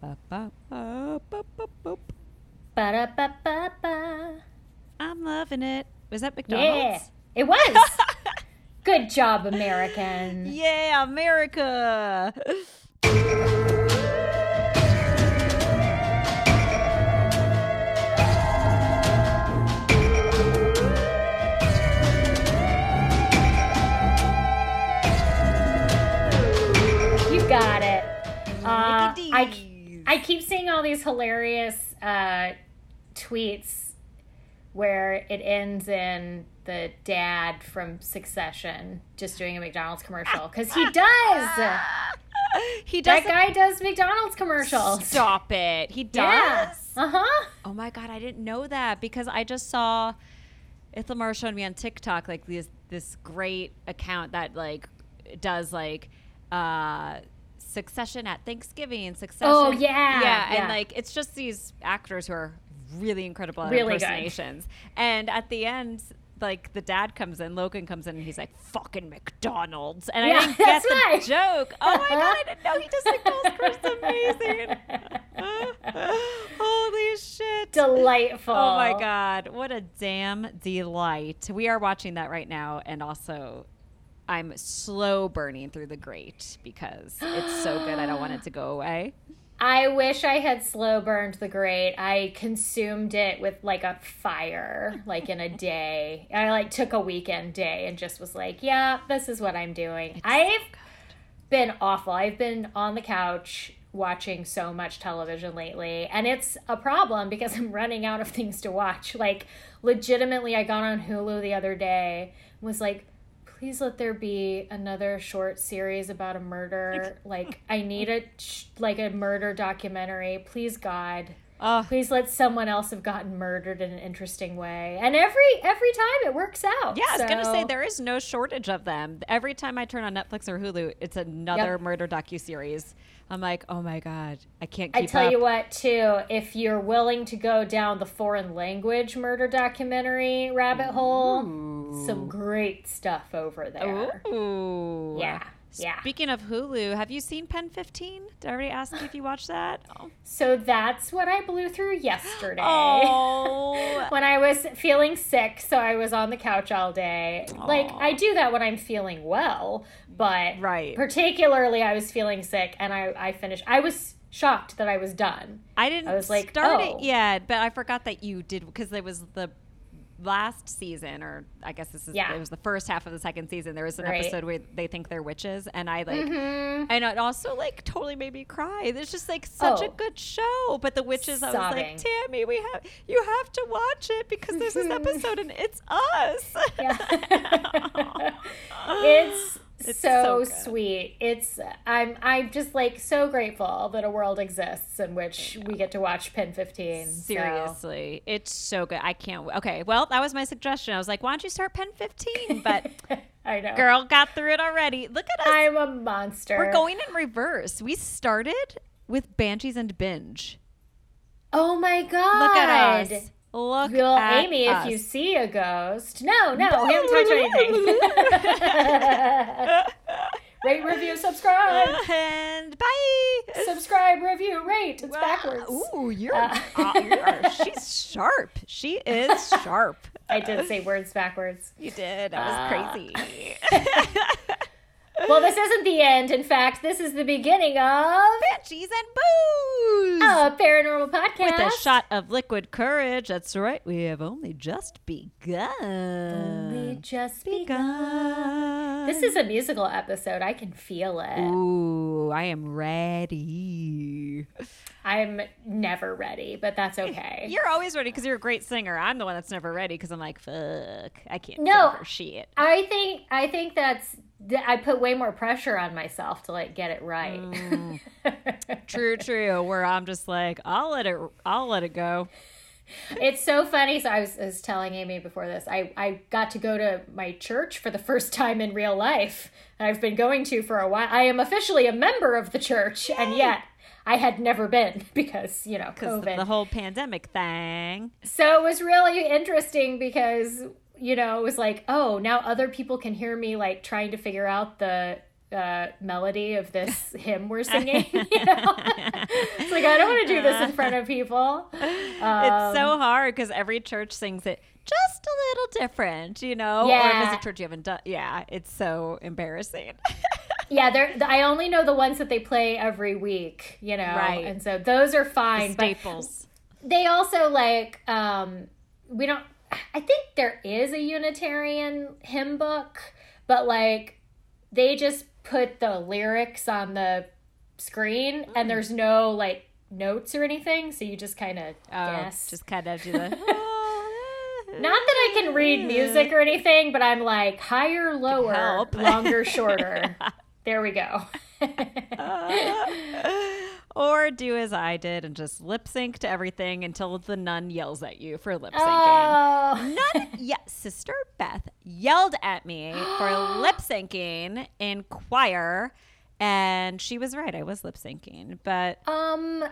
Ba-da-ba-ba-ba-ba-ba. I'm loving it. Was that McDonald's? Yeah, it was. Good job, American. Yeah, America. Keep seeing all these hilarious uh, tweets where it ends in the dad from Succession just doing a McDonald's commercial because he does. he does. That guy does McDonald's commercials. Stop it. He does. Yeah. Uh huh. Oh my god, I didn't know that because I just saw Ithamar showed me on TikTok like this this great account that like does like uh Succession at Thanksgiving, Succession. Oh, yeah, yeah, yeah. and like it's just these actors who are really incredible at Really good. impersonations. And at the end. Like the dad comes in, Logan comes in, and he's like, "Fucking McDonald's," and Yeah, I didn't get that's the right. joke. Oh my uh-huh. god, I didn't know he does McDonald's. It's amazing. Holy shit! Delightful. Oh my god, what a damn delight. We are watching that right now and also I'm slow burning through the Great because it's so good I don't want it to go away. I wish I had slow burned the Great. I consumed it with like a fire, like in a day. I like took a weekend day and just was like, yeah, this is what I'm doing. I've been awful. I've been on the couch watching so much television lately, and it's a problem because I'm running out of things to watch. Like, legitimately, I got on Hulu the other day and was like, please let there be another short series about a murder. Like, I need a like a murder documentary. Please, God. Oh, Please let someone else have gotten murdered in an interesting way. And every every time it works out. yeah, I was gonna say there is no shortage of them. Every time I turn on Netflix or Hulu, it's another Yep. murder docuseries. I'm like, oh my god, I can't keep I tell up. you what, too, if you're willing to go down the foreign language murder documentary rabbit hole, some great stuff over there. Ooh. Yeah, yeah. Speaking of Hulu, have you seen Pen 15? Did I already ask you if you watched that? Oh. So that's what I blew through yesterday. Oh. When I was feeling sick, so I was on the couch all day. Like, I do that when I'm feeling well, but Right. particularly I was feeling sick and I, I finished. I was shocked that I was done. I didn't I was like, start oh. it yet, but I forgot that you did because there was the last season, or I guess this is Yeah. it was the first half of the second season. There was an Right. episode where they think they're witches, and I like, Mhm. and it also like totally made me cry. It's just like such a Oh. good show, but the witches, I was like, Tammy, we have you have to watch it because there's this episode and it's us. Yeah. it's, It's so, so sweet. It's I'm I'm just like so grateful that a world exists in which we get to watch Pen 15. so- Seriously, it's so good. I can't. Okay, well, that was my suggestion. I was like, why don't you start Pen 15? But I know. girl got through it already. Look at us. I'm a monster. We're going in reverse. We started with Banshees and Binge. Oh my god. Look at us. Look Well, at Amy, us. if you see a ghost, no, no, we haven't touched anything. Rate, review, subscribe. and bye. subscribe, review, rate. It's backwards. Ooh, you're, Uh. uh, you are- she's sharp. She is sharp. I did say words backwards. You did. That was Uh. crazy. Well, this isn't the end. In fact, this is the beginning of Banshees and booze. a paranormal podcast. With a shot of liquid courage. That's right. We have only just begun. Only just begun. begun. This is a musical episode. I can feel it. Ooh, I am ready. I'm never ready, but that's okay. You're always ready because you're a great singer. I'm the one that's never ready because I'm like, fuck, I can't No. sing for shit. I think I think that's th- I put way more pressure on myself to like get it right. Mm. True, true. Where I'm just like, I'll let it, I'll let it go. it's so funny. So I was, I was telling Amy before this. I I got to go to my church for the first time in real life. And I've been going to for a while. I am officially a member of the church, and yet I had never been because you know Because COVID. the whole pandemic thing. So it was really interesting because, you know, it was like, oh, now other people can hear me like trying to figure out the uh, melody of this hymn we're singing. You know? it's like I don't want to do this in front of people. Um, it's so hard because every church sings it just a little different, you know. Or if Yeah. it's a church you haven't done, yeah, it's so embarrassing. yeah, they're. I only know the ones that they play every week. You know, Right. And so those are fine. but Staples. they also like um we don't i think there is a unitarian hymn book but like they just put the lyrics on the screen Mm. and there's no like notes or anything so you just kind of Oh, guess. just kind of do the. Ah, not that i can ah, read ah. music or anything but i'm like higher lower longer shorter. There we go or do as I did and just lip sync to everything until the nun yells at you for lip syncing. oh Nun, yeah, Sister Beth yelled at me for lip syncing in choir, and she was right. I was lip syncing, but Um,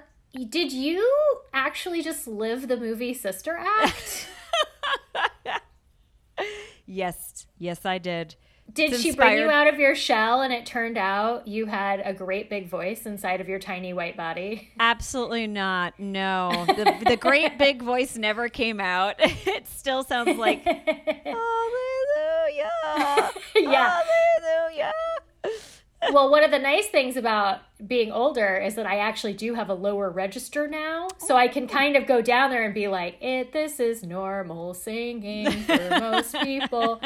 did you actually just live the movie Sister Act? yes, yes, I did. Did she bring you out of your shell and it turned out you had a great big voice inside of your tiny white body? Absolutely not. No, the, the great big voice never came out. It still sounds like Hallelujah. Yeah. Hallelujah. well, one of the nice things about being older is that I actually do have a lower register now. So I can oh. kind of go down there and be like, it this is normal singing for most people.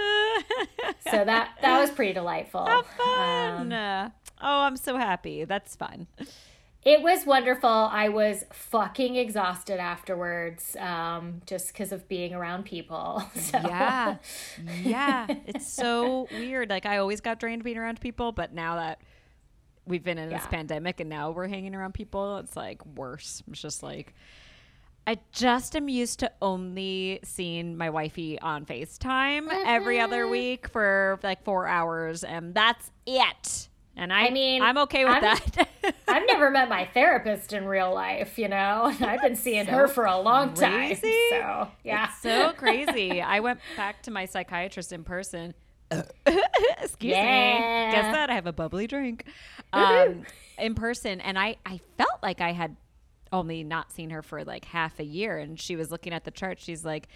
So that that was pretty delightful. How Fun. Um, oh, I'm so happy. That's fun. It was wonderful. I was fucking exhausted afterwards, um, just because of being around people. So. Yeah. Yeah. It's so weird. Like I always got drained being around people, but now that we've been in this Yeah. pandemic and now we're hanging around people, it's like worse. It's just like I just am used to only seeing my wifey on FaceTime every other Mm-hmm. week for like four hours and that's it. And I, I mean, I'm okay with I'm- that. I've never met my therapist in real life, you know. I've been seeing her for a long time. So yeah. It's so crazy. I went back to my psychiatrist in person. Excuse Yeah. me. Guess that I have a bubbly drink. Um, in person, and I I felt like I had only not seen her for like half a year, and she was looking at the chart. She's like,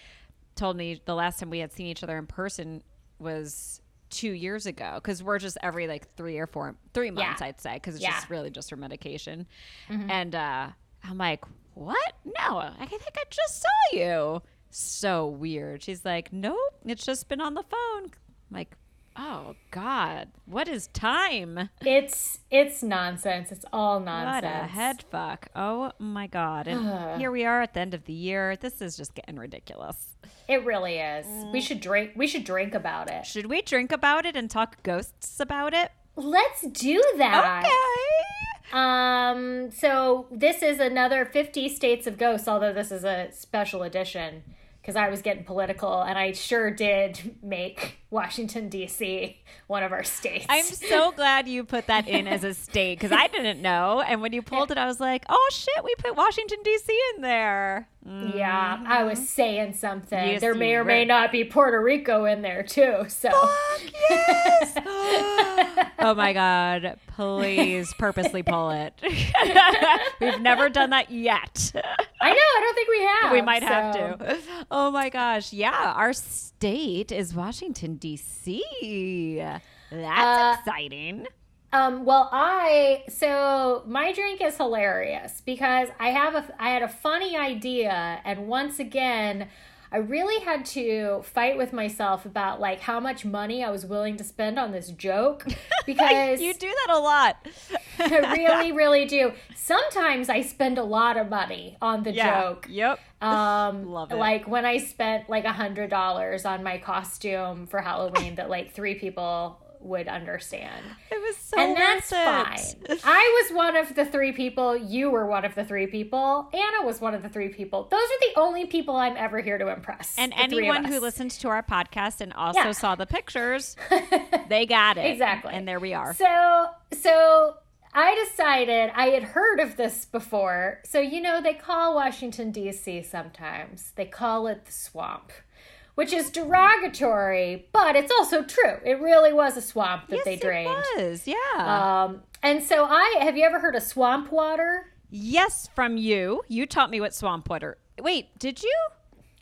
told me the last time we had seen each other in person was two years ago because we're just every like three or four three months Yeah. i'd say because it's Yeah. just really just her medication and uh i'm like what no i think i just saw you so weird she's like nope it's just been on the phone I'm like oh god what is time It's it's nonsense. It's all nonsense. what a head fuck oh my god and here we are at the end of the year this is just getting ridiculous It really is. Mm. We should drink we should drink about it. should we drink about it and talk ghosts about it Let's do that. okay Um, so this is another 50 States of Ghosts, although this is a special edition because I was getting political and I sure did make Washington, D.C. one of our states. I'm so glad you put that in as a state because I didn't know. And when you pulled it, I was like, oh shit, we put Washington, D.C. in there. Mm. yeah, I was saying something. Yes, there may or may not be Puerto Rico in there too. So Fuck yes. oh my God. Please purposely pull it. We've never done that yet. I know, I don't think we have. we might have to. Oh my gosh. Yeah. Our state is Washington, D.C. That's Uh, exciting. Um, well, I so my drink is hilarious because I have a I had a funny idea, and once again, I really had to fight with myself about like how much money I was willing to spend on this joke because You do that a lot. I really, really do. Sometimes I spend a lot of money on the joke. Yep. Um, Love it. like when I spent like a hundred dollars on my costume for Halloween that like three people would understand It was so and that's worth fine. I was one of the three people. You were one of the three people. Anna was one of the three people. Those are the only people I'm ever here to impress. And the three of anyone who listens to our podcast and also Yeah. saw the pictures, they got it. Exactly. And there we are. So, so I decided I had heard of this before. So you know they call Washington D.C. sometimes they call it the swamp. Which is derogatory, but it's also true. It really was a swamp that yes, they drained. It was, yeah. Um, and so I have you ever heard of swamp water? yes, from you. You taught me what swamp water. Wait, did you?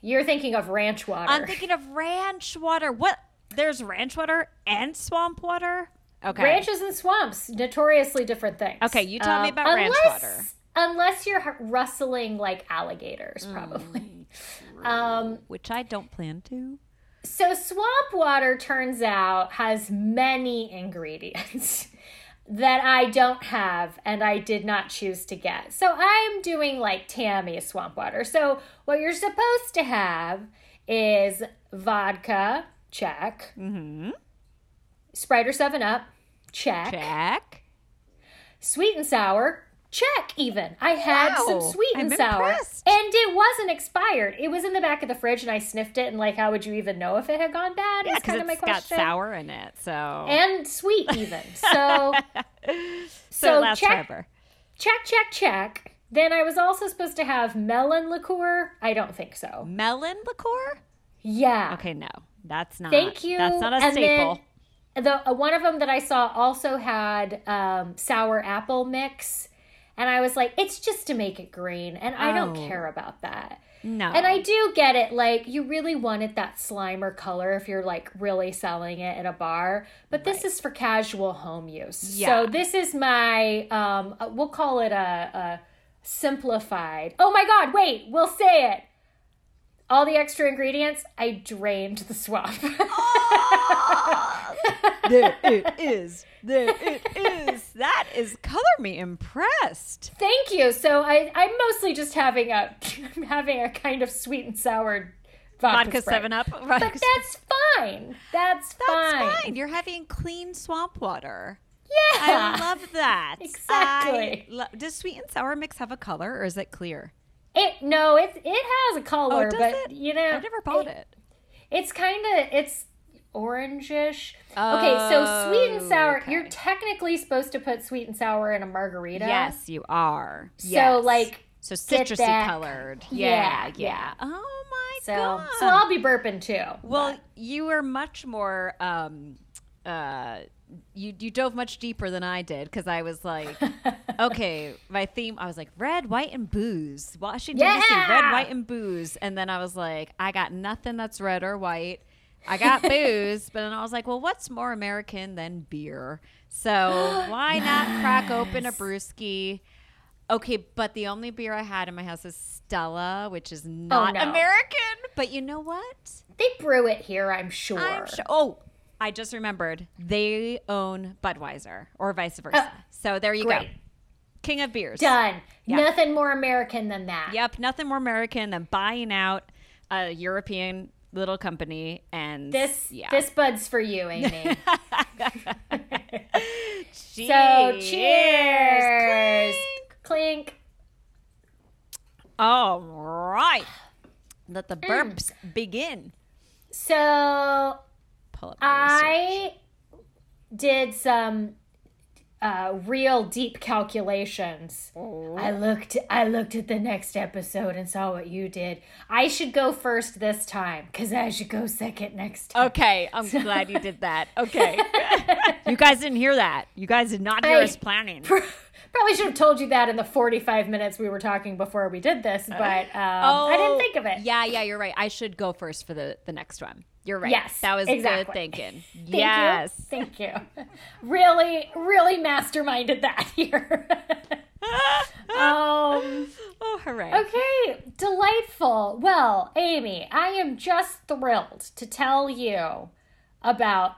You're thinking of ranch water. I'm thinking of ranch water. What? There's ranch water and swamp water. Okay. Ranches and swamps, notoriously different things. Okay, you tell me Um, about ranch water. Unless you're rustling like alligators, probably. Um, which I don't plan to. so swamp water turns out has many ingredients that I don't have and I did not choose to get. So I'm doing like Tammy swamp water. So what you're supposed to have is vodka, check. Mm-hmm. Sprite or 7 Up, check. Check. Sweet and sour, check even. I had Wow, some sweet and I'm sour. impressed. And it wasn't expired. It was in the back of the fridge and I sniffed it and like how would you even know if it had gone bad? Yeah, is kind of my question. it's got sour in it. So. And sweet even. So so, so check- forever. check, check, check. Then I was also supposed to have melon liqueur. I don't think so. Melon liqueur? Yeah. Okay, no. That's not. Thank you. That's not a And staple. then the uh, one of them that I saw also had um, sour apple mix, and I was like, it's just to make it green, and I don't Oh. care about that. no. And I do get it, like you really wanted that Slimer color if you're like really selling it at a bar, but this is for casual home use. Yeah. So this is my, um, uh, we'll call it a, a simplified. Oh my God! Wait, we'll say it. All the extra ingredients, I drained the swamp. there it is. There it is. That is color me impressed. Thank you. So I, I'm mostly just having a, I'm having a kind of sweet and sour vodka, Vodka Seven Up. But that's fine. That's, That's fine. fine. You're having clean swamp water. Yeah. I love that. Exactly. Lo- Does sweet and sour mix have a color, or is it clear? It no, it it has a color, Oh, does but it? you know, I never bought it. It's kind of it's orangish. okay, so sweet and sour. Okay. You're technically supposed to put sweet and sour in a margarita. Yes, you are. So Yes. like so citrusy colored. Yeah, Yeah, yeah. Oh my so god. so I'll be burping too. Well, you were much more. Um, uh, you you dove much deeper than I did because I was like, okay, my theme. I was like red, white, and booze. Washington D.C. Yeah! Red, white, and booze. And then I was like, I got nothing that's red or white. I got booze, but then I was like, well, what's more American than beer? So why not crack open a brewski? Okay, but the only beer I had in my house is Stella, which is oh, not no. American. But you know what? they brew it here, I'm sure. I'm sure. Oh, I just remembered. They own Budweiser, or vice versa. Oh, so there you go. King of beers. Done. Nothing more American than that. Yep. Nothing more American than buying out a European little company and This Yeah. this bud's for you, Amy. cheers. so cheers. Clink. Clink. All right. Let Mm. the burps begin. So Pull up the research. I did some uh, real deep calculations. Oh. I looked I looked at the next episode and saw what you did. I should go first this time because I should go second next time. Okay, I'm glad you did that. Okay. you guys didn't hear that. You guys did not hear I- us planning. Probably should have told you that in the 45 minutes we were talking before we did this, but um, I didn't think of it. Oh, Yeah, yeah, you're right. I should go first for the the next one. You're right. Yes, that was exactly. good thinking. Thank yes. you. Thank you. Really, really masterminded that here. um, oh, hooray! okay, delightful. Well, Amy, I am just thrilled to tell you about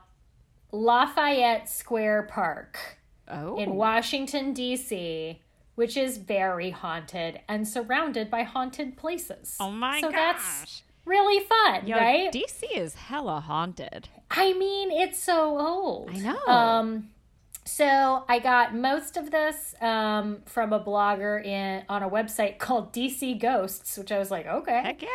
Lafayette Square Park Oh, in Washington, D.C., which is very haunted and surrounded by haunted places. oh my so gosh! that's really fun, Yo, right? DC is hella haunted. I mean, it's so old. I know. Um, so I got most of this um, from a blogger in on a website called DC Ghosts, which I was like, okay. Heck yeah!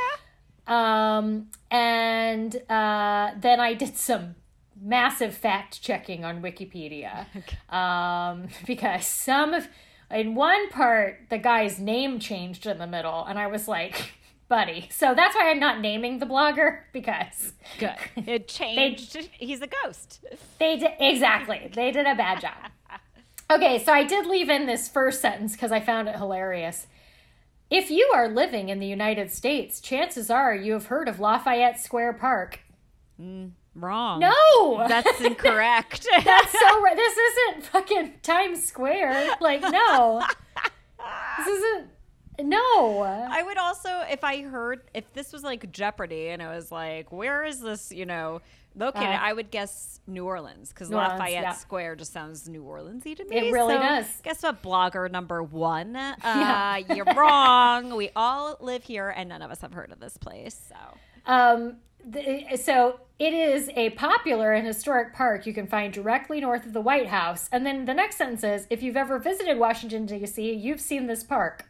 Um, and uh, then I did some massive fact checking on Wikipedia um, because some of in one part the guy's name changed in the middle, and I was like, buddy. So that's why I'm not naming the blogger because Good. It changed. He's a ghost. they did exactly. They did a bad job. Okay, so I did leave in this first sentence because I found it hilarious. If you are living in the United States, chances are you have heard of Lafayette Square Park. Mm, wrong. No, That's incorrect. That's so. This isn't fucking Times Square. Like, no. This isn't. No. I would also, if I heard, if this was like Jeopardy and it was like, where is this, you know, located, Uh-huh. I would guess New Orleans because Orleans, Lafayette yeah. Square just sounds New Orleansy to me. It really So does. Guess what, blogger number one? Uh, Yeah. You're wrong. We all live here and none of us have heard of this place. So. Um, the, so it is a popular and historic park you can find directly north of the White House. And then the next sentence is if you've ever visited Washington, D.C., you've seen this park.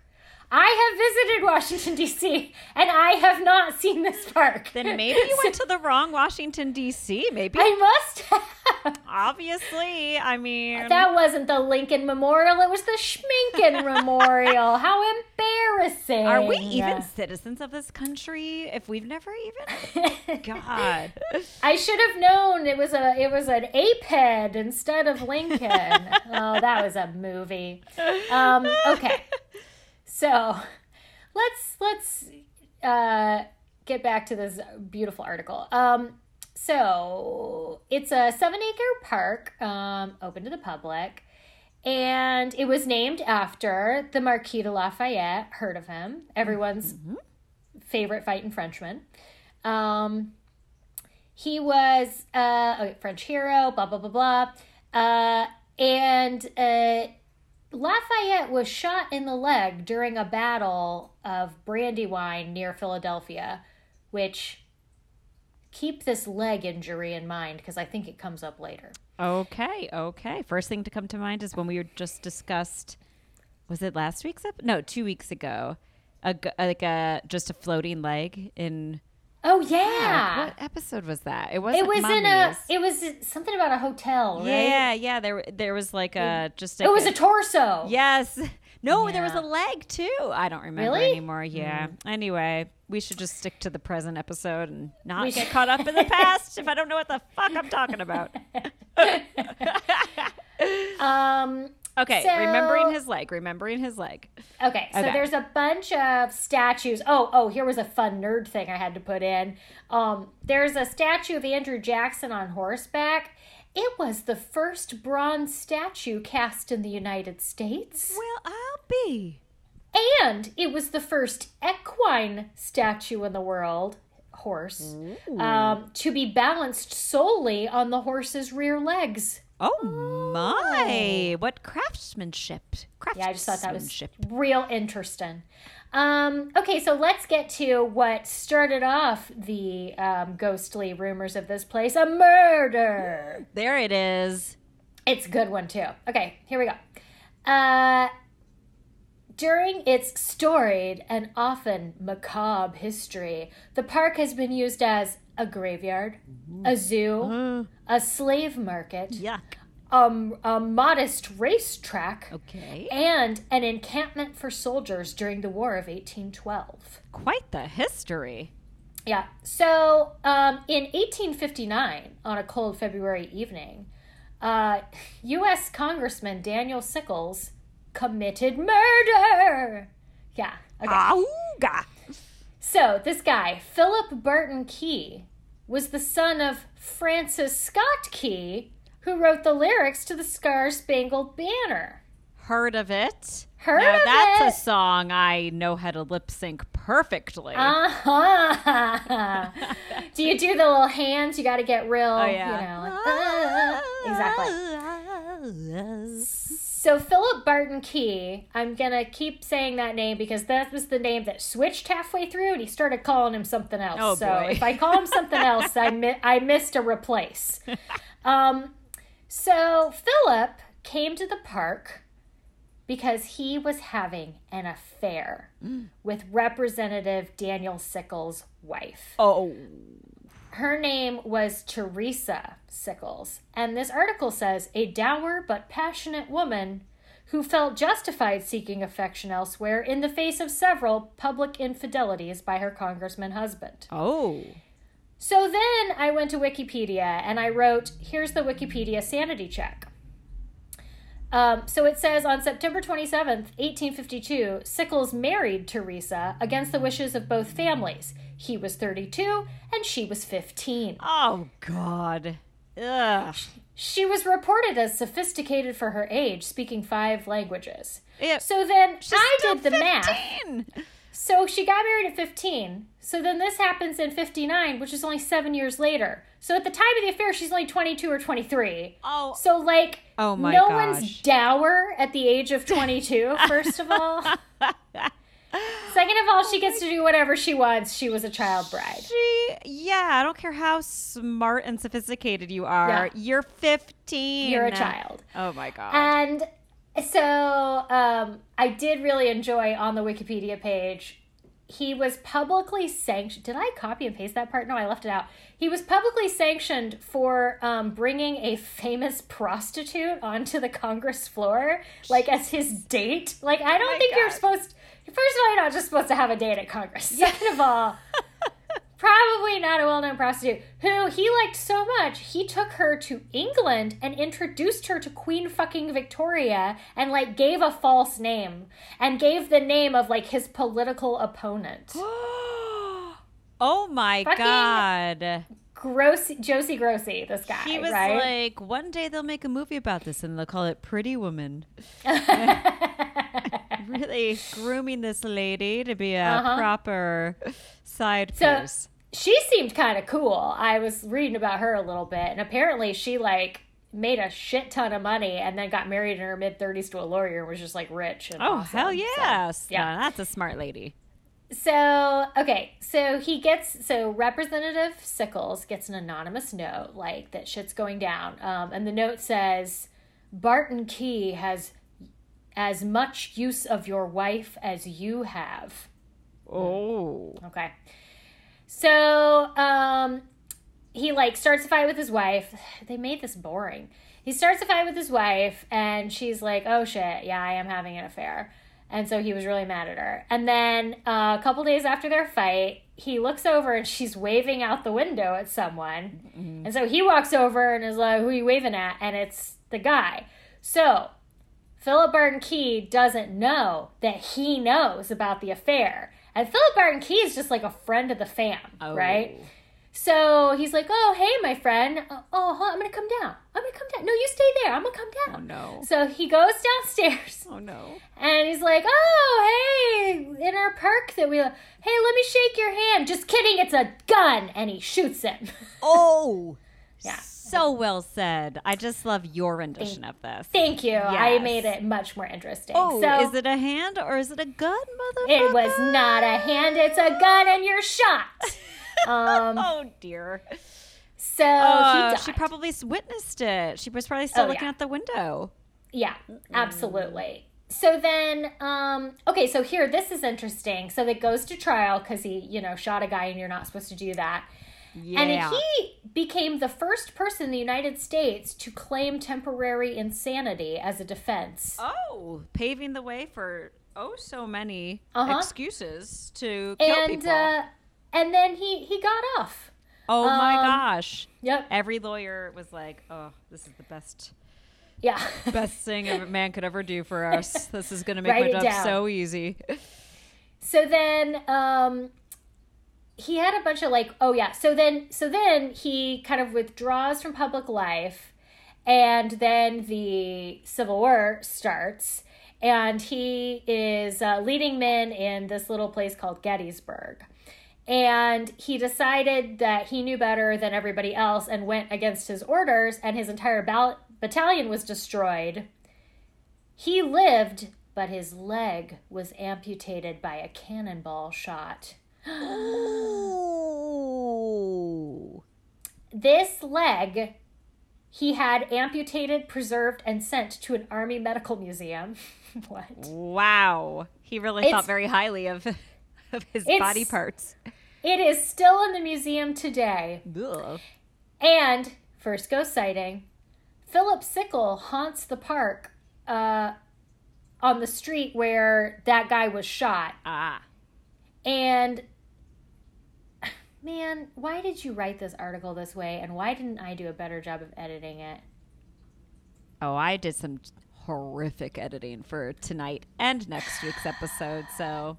I have visited Washington, D.C., and I have not seen this park. Then maybe you went to the wrong Washington, D.C. Maybe. I must have. Obviously. I mean, That wasn't the Lincoln Memorial. It was the Schminken Memorial. How embarrassing. are we even citizens of this country if we've never even? God. I should have known it was a it was an ape head instead of Lincoln. oh, that was a movie. Um, okay, so let's let's uh, get back to this beautiful article. Um, so it's a seven acre park, um, open to the public. And it was named after the Marquis de Lafayette. Heard of him? Everyone's favorite fighting Frenchman. Um, he was uh, a French hero, blah, blah, blah, blah. Uh, and uh, Lafayette was shot in the leg during a battle of Brandywine near Philadelphia, which keep this leg injury in mind because I think it comes up later. Okay, okay. First thing to come to mind is when we were just discussed. Was it last week's episode? No, two weeks ago. A like a just a floating leg in. Oh yeah, What episode was that? It wasn't. it was in a. It was something about a hotel, right? Yeah, yeah. There, there was like a just. Like It was a torso. Yes. No, there was a leg too. I don't remember Really? anymore. Yeah. Anyway, we should just stick to the present episode and not We get should- caught up in the past if I don't know what the fuck I'm talking about. Um. Okay, So- remembering his leg, remembering his leg. Okay, so Okay. there's a bunch of statues. Oh, oh, here was a fun nerd thing I had to put in. Um, there's a statue of Andrew Jackson on horseback. It was the first bronze statue cast in the United States. Well, I'll be. And it was the first equine statue in the world, horse, um, to be balanced solely on the horse's rear legs. Oh my! What craftsmanship! Craftsmanship. Yeah, I just thought that was real interesting. Um, okay, so let's get to what started off the um, ghostly rumors of this place a murder. There it is. It's a good one, too. Okay, here we go. Uh, during its storied and often macabre history, the park has been used as a graveyard, a zoo, a slave market, Yuck. um, a modest racetrack, Okay. and an encampment for soldiers during the War of 1812. Quite the history. Yeah. So um, in 1859, on a cold February evening, uh, U.S. Congressman Daniel Sickles committed murder. Yeah. Okay. Auga. So this guy, Philip Barton Key, was the son of Francis Scott Key, who wrote the lyrics to the Star Spangled Banner. Heard of it? Heard now of that's it? a song I know how to lip sync perfectly. Uh-huh. do you do the little hands? You got to get real, oh yeah. you know. like, uh, exactly. So Philip Barton Key, I'm gonna keep saying that name because that was the name that switched halfway through, and he started calling him something else. Oh, so boy. if I call him something else, I mi- I missed a replace. Um, so Philip came to the park because he was having an affair Mm. with Representative Daniel Sickles' wife. Oh. Her name was Teresa Sickles, and this article says a dour but passionate woman who felt justified seeking affection elsewhere in the face of several public infidelities by her congressman husband. Oh. So then I went to Wikipedia and I wrote, here's the Wikipedia sanity check. Um, so it says on September 27th, 1852, Sickles married Teresa against the wishes of both families. He was 32 and she was 15. Oh, God. Ugh. She was reported as sophisticated for her age, speaking five languages. It- So then I did the math. So she got married at 15. So then this happens in 59, which is only seven years later. So at the time of the affair, she's only 22 or 23. Oh. So, like, Oh my no gosh. one's dour at the age of 22, first of all. Second of all, she gets to do whatever she wants. She was a child bride. She, yeah, I don't care how smart and sophisticated you are. Yeah. You're 15. You're a child. Oh my god. And so um, I did really enjoy on the Wikipedia page. He was publicly sanctioned. Did I copy and paste that part? No, I left it out. He was publicly sanctioned for um, bringing a famous prostitute onto the Congress floor, like as his date. Like, I don't Oh think you're supposed. First of all, you're not just supposed to have a date at Congress. Second of all, probably not a well-known prostitute who he liked so much he took her to england and introduced her to queen fucking victoria and like gave a false name and gave the name of like his political opponent oh my Fucking- god. Grossi, josie grossi this guy He was right like, one day they'll make a movie about this and they'll call it Pretty Woman. really grooming this lady to be a Uh-huh. proper side So- piece. she seemed kind of cool i was reading about her a little bit and apparently she like made a shit ton of money and then got married in her mid 30s to a lawyer and was just like rich and Oh, awesome. hell So, yes. yeah. yeah. That's a smart lady. So, okay, so he gets, so Representative Sickles gets an anonymous note, like that shit's going down. Um, and the note says, Barton Key has as much use of your wife as you have. Oh. Okay. So, um, he like starts a fight with his wife. They made this boring. He starts a fight with his wife, and she's like, "Oh shit, yeah, I am having an affair." And so he was really mad at her. And then uh, a couple days after their fight, he looks over and she's waving out the window at someone. And so he walks over and is like, "Who are you waving at?" And it's the guy. So Philip Barton Key doesn't know that he knows about the affair. And Philip Barton Key is just like a friend of the fam, Oh. right? So he's like, "Oh, hey, my friend. Uh, Oh, huh, I'm gonna come down. I'm gonna come down. No, you stay there. I'm gonna come down." Oh, no. So he goes downstairs Oh, no. and he's like, "Oh, hey, in our park that we, hey, let me shake your hand." Just kidding, it's a gun, and he shoots him. Oh. Yeah. So well said. I just love your rendition of this. Thank you. I made it much more interesting. Oh, so is it a hand or is it a gun, motherfucker? It was not a hand, it's a gun, and you're shot. Um, Oh dear. so he died. she probably witnessed it. She was probably still Oh, looking yeah. out the window. yeah, absolutely. So then, um, okay, so here, this is interesting. So it goes to trial because he, you know, shot a guy, and you're not supposed to do that. Yeah. And he became the first person in the United States to claim temporary insanity as a defense. oh, paving the way for oh so many Uh-huh. excuses to kill and people. uh, and then he he got off. oh my um, gosh. Yep. Every lawyer was like, "Oh, this is the best Yeah. best thing a man could ever do for us. This is going to make my job down. so easy." So then um he had a bunch of like oh yeah, so then so then he kind of withdraws from public life and then the Civil War starts and he is uh, leading men in this little place called Gettysburg. And he decided that he knew better than everybody else and went against his orders, and his entire bal- battalion was destroyed. He lived, but his leg was amputated by a cannonball shot. This leg he had amputated, preserved, and sent to an army medical museum. what? Wow. He really It's- thought very highly of of his body parts. It is still in the museum today. Ugh. And first ghost sighting, Philip Sickle haunts the park uh, on the street where that guy was shot. Ah. And man, why did you write this article this way and why didn't I do a better job of editing it? Oh, I did some horrific editing for tonight and next week's episode. So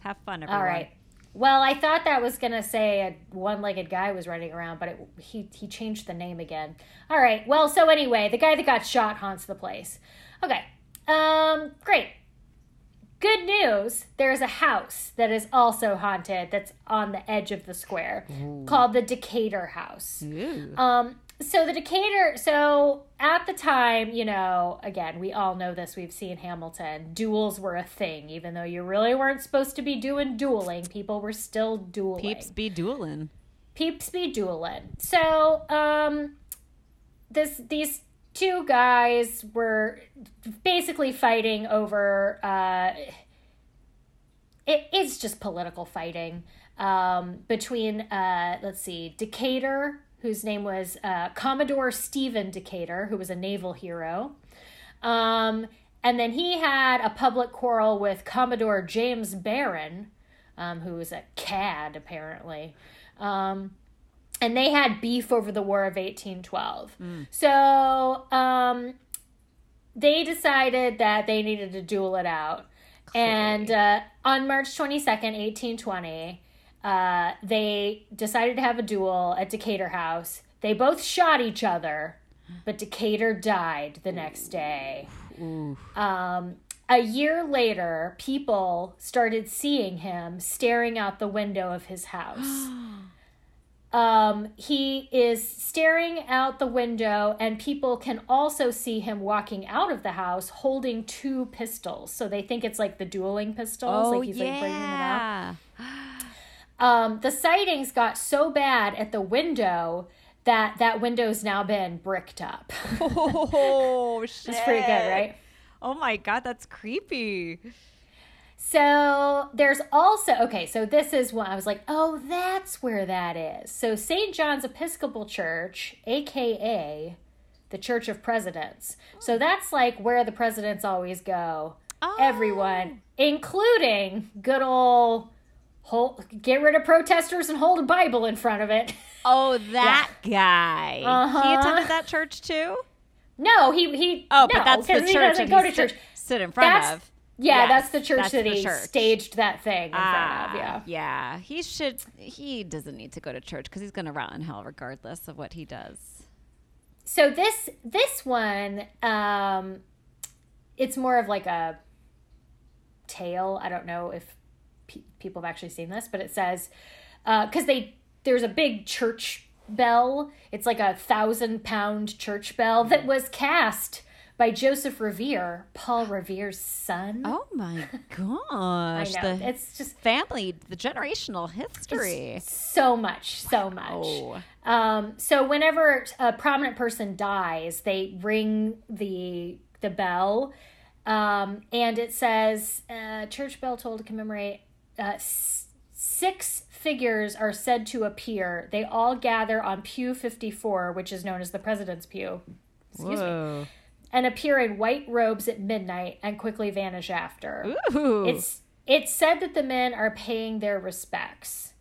have fun, everyone. All right. Well, I thought that was gonna say a one-legged guy was running around, but it, he he changed the name again. All right. Well, so anyway, the guy that got shot haunts the place. Okay. Um. Great. Good news. There's a house that is also haunted. That's on the edge of the square, called the Decatur House. Ooh. Um, so the Decatur, so at the time, you know, again, we all know this. We've seen Hamilton. Duels were a thing, even though you really weren't supposed to be doing dueling. People were still dueling. Peeps be dueling. Peeps be dueling. So, um, this these two guys were basically fighting over. Uh, it, it's just political fighting um, between, uh, let's see, Decatur, whose name was uh, Commodore Stephen Decatur, who was a naval hero. Um, and then he had a public quarrel with Commodore James Barron, um, who was a cad, apparently. Um, and they had beef over the War of 1812. So um, they decided that they needed to duel it out. And uh, on March 22nd, 1820, uh, they decided to have a duel at Decatur House. They both shot each other, but Decatur died the next day. Um, a year later, people started seeing him staring out the window of his house. Um, he is staring out the window, and people can also see him walking out of the house holding two pistols. So they think it's like the dueling pistols, Oh like he's like bringing them out. Um, the sightings got so bad at the window that that window's now been bricked up. Oh shit. That's pretty good, right? Oh my god, that's creepy. So there's also okay, so this is what I was like, oh, that's where that is. So St. John's Episcopal Church, aka the Church of Presidents. So that's like where the presidents always go. Oh. Everyone, including good old hold, get rid of protesters and hold a Bible in front of it. Oh, that guy. He Uh-huh. attended that church too. no, he he. Oh, no, but that's the church he doesn't that go he to stood- church. stood in front That's- of. Yeah, Yes, that's the church that's that he church. staged that thing in front Ah, of. Yeah. yeah. He should. He doesn't need to go to church because he's going to rot in hell regardless of what he does. so this this one um it's more of like a tale i don't know if pe- people have actually seen this but it says because they there's a big church bell it's like a thousand pound church bell that was cast by joseph revere paul revere's son Oh my i gosh! know The it's just family, the generational history. so much so much Oh, Um, so whenever a prominent person dies, they ring the the bell, um, and it says uh, church bell toll to commemorate. Uh, six figures are said to appear. They all gather on pew fifty four, which is known as the president's pew. Excuse me. And appear in white robes at midnight and quickly vanish after. Ooh, It's it's said that the men are paying their respects.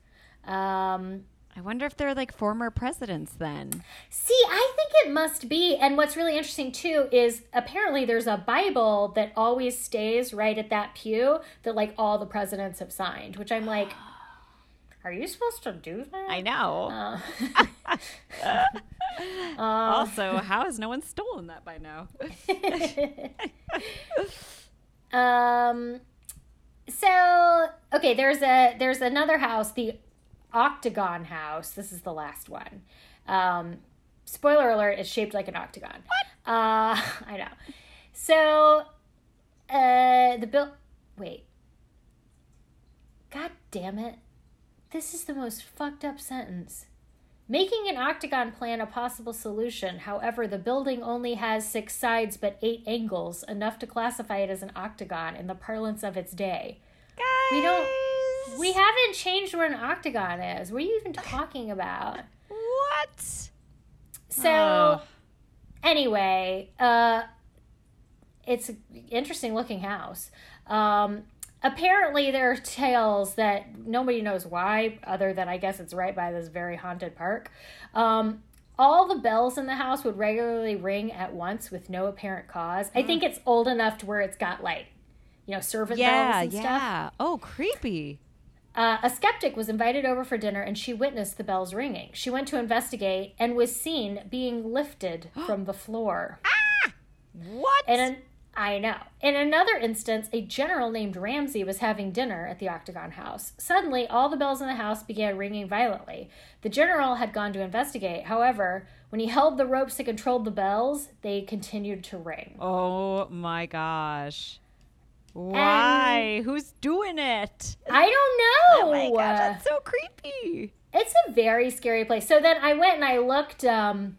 Um, I wonder if they're like former presidents then. See, I think it must be. And what's really interesting too is apparently there's a Bible that always stays right at that pew that like all the presidents have signed, which I'm like, are you supposed to do that? I know. Uh, also, how has no one stolen that by now? um so okay, there's a there's another house, the Octagon House. This is the last one. Um spoiler alert, it's shaped like an octagon. What? Uh I know. So uh the bill wait. God damn it. This is the most fucked up sentence. Making an octagon plan a possible solution. However, the building only has six sides but eight angles, enough to classify it as an octagon in the parlance of its day. Guys, We don't- We haven't changed where an octagon is. What are you even talking about? What? So, Oh. anyway, uh, it's an interesting looking house. Um, apparently, there are tales that nobody knows why, other than I guess it's right by this very haunted park. Um, all the bells in the house would regularly ring at once with no apparent cause. I think it's old enough to where it's got like, you know, servant Yeah, bells and stuff. yeah. Oh, creepy. Uh, a skeptic was invited over for dinner and she witnessed the bells ringing. She went to investigate and was seen being lifted from the floor. What? And an, I know. In another instance, a general named Ramsey was having dinner at the Octagon House. Suddenly, all the bells in the house began ringing violently. The general had gone to investigate. However, when he held the ropes that controlled the bells, they continued to ring. oh my gosh. Why? Who's doing it? I don't know. Oh my gosh, that's so creepy. it's a very scary place. So then I went and I looked. Um,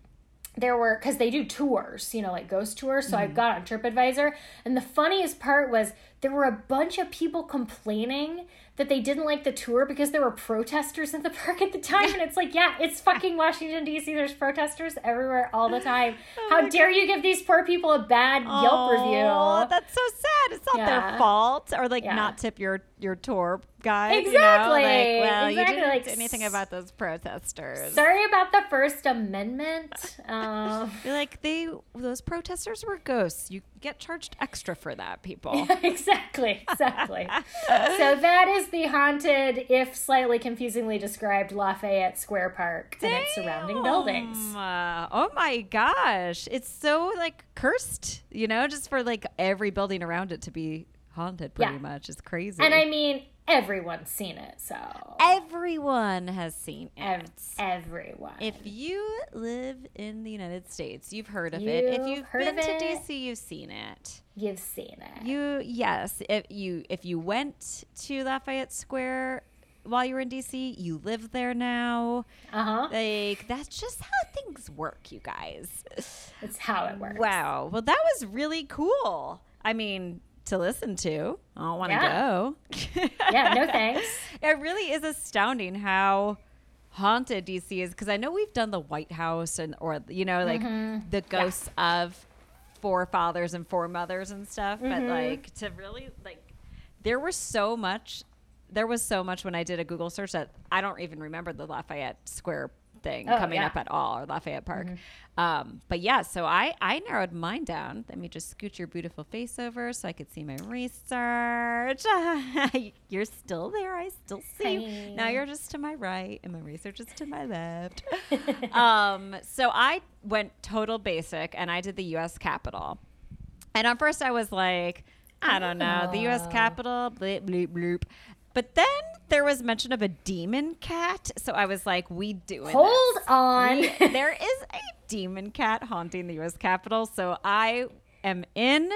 there were because they do tours, you know, like ghost tours. So I got on TripAdvisor, and the funniest part was there were a bunch of people complaining that they didn't like the tour because there were protesters in the park at the time. And it's like, yeah, it's fucking Washington D.C. There's protesters everywhere all the time. Oh How dare you give these poor people a bad Yelp review? That's so sad. It's not Yeah. their fault, or like Yeah. not tip your your tour Exactly. You know? Like, well, Exactly, you didn't like, anything about those protesters. Sorry about the First Amendment. Um, You're like they those protesters were ghosts. You get charged extra for that, people. exactly, exactly. so that is the haunted, if slightly confusingly described, Lafayette Square Park and its surrounding buildings. Uh, oh my gosh. It's so like cursed, you know, just for like every building around it to be haunted pretty Yeah. much. It's crazy. And I mean, everyone's seen it, so everyone has seen it. everyone. If you live in the United States, you've heard of it. If You've you've been to. DC, you've seen it. You've seen it. You yes, if you if you went to Lafayette Square while you were in DC, you live there now. Uh huh. Like that's just how things work, you guys. It's how it works. Wow. Well, that was really cool. I mean, to listen to. I don't want to Yeah. go. Yeah, no thanks. It really is astounding how haunted DC is because I know we've done the White House and or you know like Mm-hmm. the ghosts of forefathers and foremothers and stuff, but Mm-hmm. like to really like there was so much there was so much when I did a Google search that I don't even remember the Lafayette Square thing Oh, coming yeah. up at all or Lafayette Park. Um, but yeah, so I I narrowed mine down. Let me just scoot your beautiful face over so I could see my research. you're still there. I still see you. Now you're just to my right, and my research is to my left. um, so I went total basic, and I did the U.S. Capitol. And at first, I was like, I don't know, the U.S. Oh. Capitol, bleep, bleep, bloop. But then there was mention of a demon cat, so I was like, "We doing Hold this. on. We- there is a demon cat haunting the U.S. Capitol, so I am in.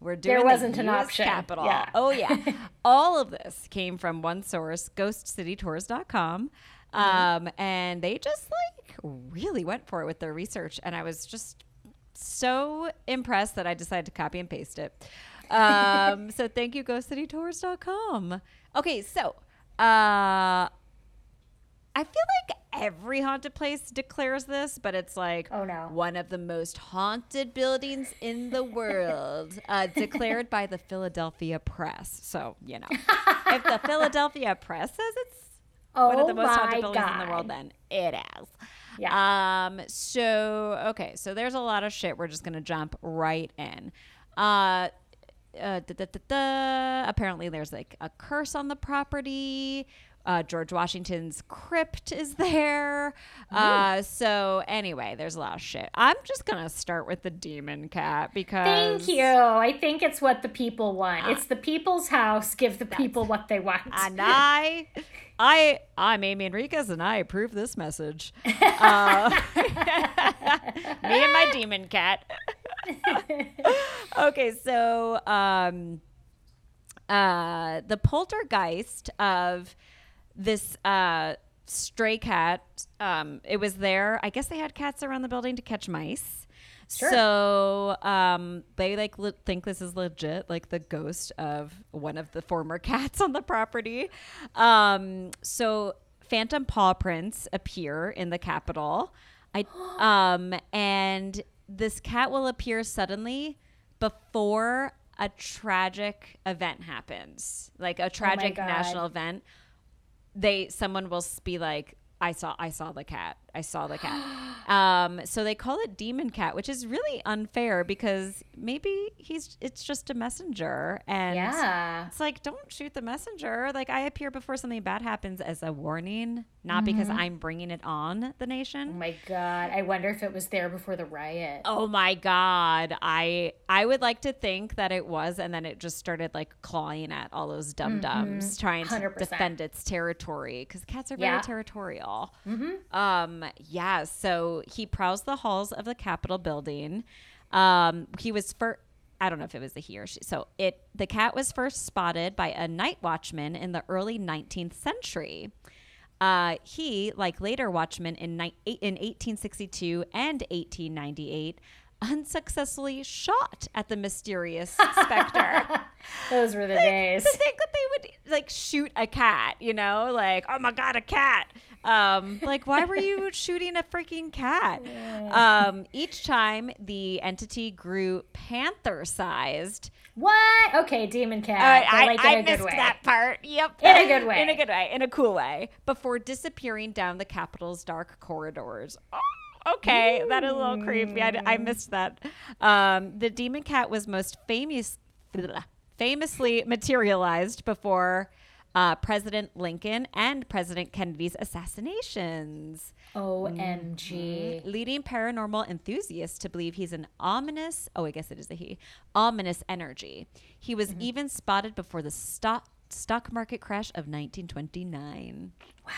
We're doing There wasn't an US option. Capitol. Yeah. Oh yeah, all of this came from one source, GhostCityTours.com, Mm-hmm. um, and they just like really went for it with their research, and I was just so impressed that I decided to copy and paste it. Um, so thank you, GhostCityTours.com. Okay, so uh, I feel like every haunted place declares this, but it's like Oh, no. one of the most haunted buildings in the world, uh, declared by the Philadelphia Press. So you know, if the Philadelphia Press says it's oh one of the most haunted buildings God. in the world, then it is. Yeah. Um. So okay. So there's a lot of shit. We're just gonna jump right in. Uh. Uh, da, da, da. Apparently, there's like a curse on the property. Uh, George Washington's crypt is there. Uh, so anyway, there's a lot of shit. I'm just gonna start with the demon cat because Thank you. I think it's what the people want. It's the people's house. Give the people what they want. and I, I, I'm Amy Enriquez, and I approve this message. Uh, me and my demon cat. okay, so um, uh, the poltergeist of this uh, stray cat. Um, it was there. I guess they had cats around the building to catch mice. Sure. So um, they like le- think this is legit, like the ghost of one of the former cats on the property. Um, so phantom paw prints appear in the Capitol. I um, and this cat will appear suddenly, before a tragic event happens, like a tragic God. national event, they someone will be like, "I saw, I saw the cat. I saw the cat." um, so they call it demon cat, which is really unfair because maybe he's it's just a messenger, and Yeah. it's like don't shoot the messenger. Like I appear before something bad happens as a warning, not because I'm bringing it on the nation. Oh my god. I wonder if it was there before the riot. Oh my god. I I would like to think that it was and then it just started like clawing at all those dum dums trying to 100%. defend its territory cuz cats are very Yeah. territorial. Um yeah, so he prowls the halls of the Capitol building. Um he was for I don't know if it was a he or she. So it the cat was first spotted by a night watchman in the early 19th century. Uh, he, like later watchmen in, ni- in 1862 and 1898, unsuccessfully shot at the mysterious specter. Those were the days. to think that they would like shoot a cat, you know, like oh my god, a cat. Um, like why were you shooting a freaking cat? Um, each time the entity grew panther-sized. What? Okay, demon cat. Uh, I, like in I a good missed that part. Yep. In a good way. In a good way. In a cool way. Before disappearing down the Capitol's dark corridors. Oh, okay, that is a little creepy. I, I missed that. Um, the demon cat was most famous, famously materialized before uh, President Lincoln and President Kennedy's assassinations. OMG. Mm-hmm. leading paranormal enthusiasts to believe he's an ominous oh i guess it is a he ominous energy. He was mm-hmm. even spotted before the stock stock market crash of 1929 wow.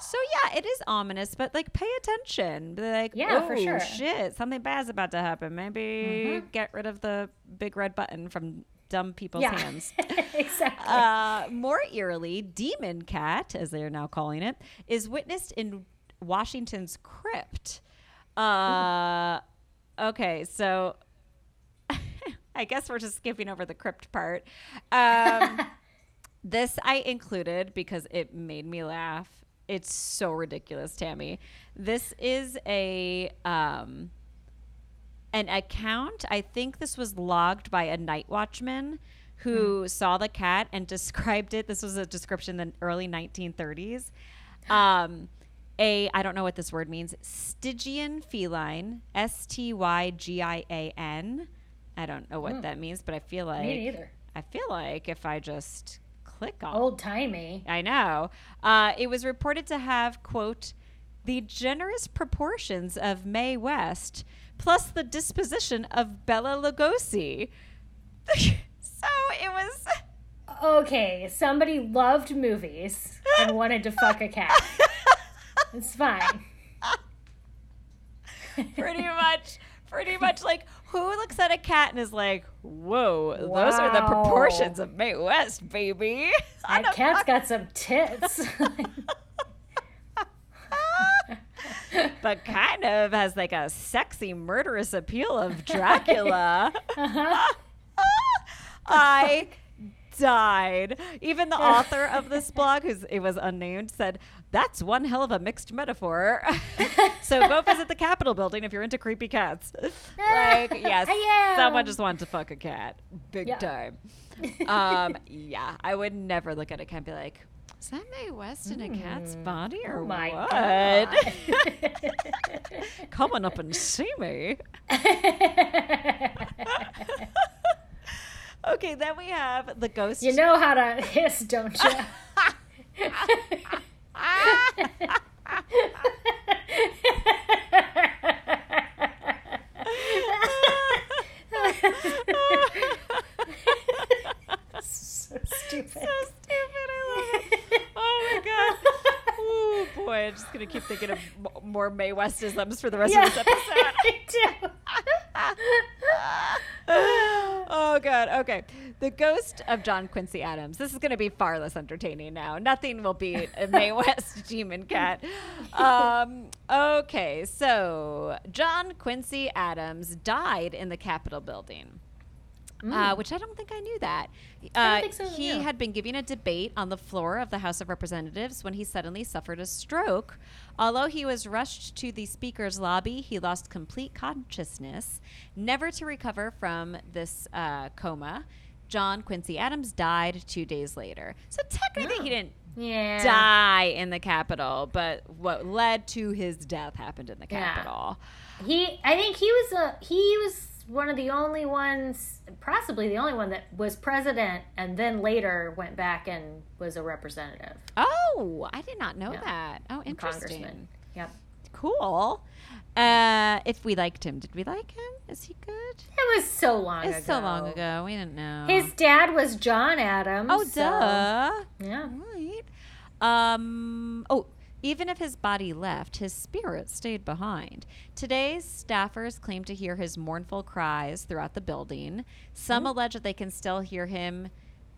So yeah it is ominous but like pay attention. Be like Yeah, oh for sure. shit something bad's about to happen. Maybe mm-hmm. get rid of the big red button from dumb people's Yeah. hands exactly. uh, more eerily, Demon Cat, as they are now calling it, is witnessed in Washington's crypt. Uh, okay, so I guess we're just skipping over the crypt part. Um, this I included because it made me laugh. It's so ridiculous, Tammy. This is a um, an account. I think this was logged by a night watchman who saw the cat and described it. This was a description in the early 1930s. Um, a I don't know what this word means. Stygian feline, S T Y G I A N. I don't know what that means, but I feel like Me neither. I feel like if I just click on Old timey. I know. Uh, it was reported to have, quote, the generous proportions of Mae West, plus the disposition of Bela Lugosi. so it was. Okay, somebody loved movies and wanted to fuck a cat. It's fine. pretty much pretty much like who looks at a cat and is like whoa those are the proportions of Mae West baby That cat's got some tits. but kind of has like a sexy murderous appeal of Dracula Uh-huh. I died. Even the author of this blog, who's it was unnamed, said that's one hell of a mixed metaphor. so go visit the Capitol building if you're into creepy cats. like yes, someone just wanted to fuck a cat, big Yeah. time. Um, yeah, I would never look at a cat and be like. Is that Mae West in a cat's hmm. body or oh my what? on up and see me. Okay, then we have the ghost. you know how to hiss, don't you? so stupid. so stupid. I love it. Oh my god. Oh boy, I'm just gonna keep thinking of more Mae Westisms for the rest Yeah, of this episode. oh god. Okay, the ghost of John Quincy Adams. This is gonna be far less entertaining now. Nothing will beat a Mae West demon cat. Um, okay, so John Quincy Adams died in the Capitol building. Uh, which I don't think I knew that. Mm. Uh, think so, he yeah. had been giving a debate on the floor of the House of Representatives when he suddenly suffered a stroke. Although he was rushed to the Speaker's lobby, he lost complete consciousness, never to recover from this uh, coma. John Quincy Adams died two days later. So technically, he didn't Yeah. die in the Capitol, but what led to his death happened in the Yeah. Capitol. He, I think he was a he was one of the only ones, possibly the only one that was president, and then later went back and was a representative, Oh, I did not know Yeah. that. Oh, interesting. congressman. Yep, Cool. Uh, if we liked him, did we like him? Is he good? it was so long ago. It's so long ago. We didn't know. His dad was John Adams. oh, so- duh. Yeah. Right. Um. Oh, even if his body left, his spirit stayed behind. Today's staffers claim to hear his mournful cries throughout the building. Some allege that they can still hear him.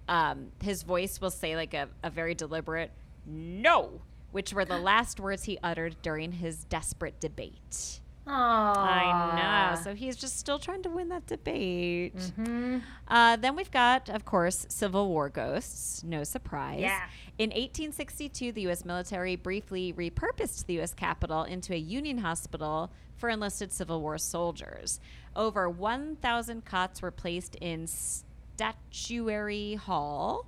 Um, his voice will say like a, a very deliberate "no," which were the last words he uttered during his desperate debate. Oh, I know. So he's just still trying to win that debate. Mm-hmm. Uh, then we've got, of course, Civil War ghosts. No surprise. Yeah. In 1862, the U.S. military briefly repurposed the U.S. Capitol into a Union hospital for enlisted Civil War soldiers. Over 1,000 cots were placed in Statuary Hall,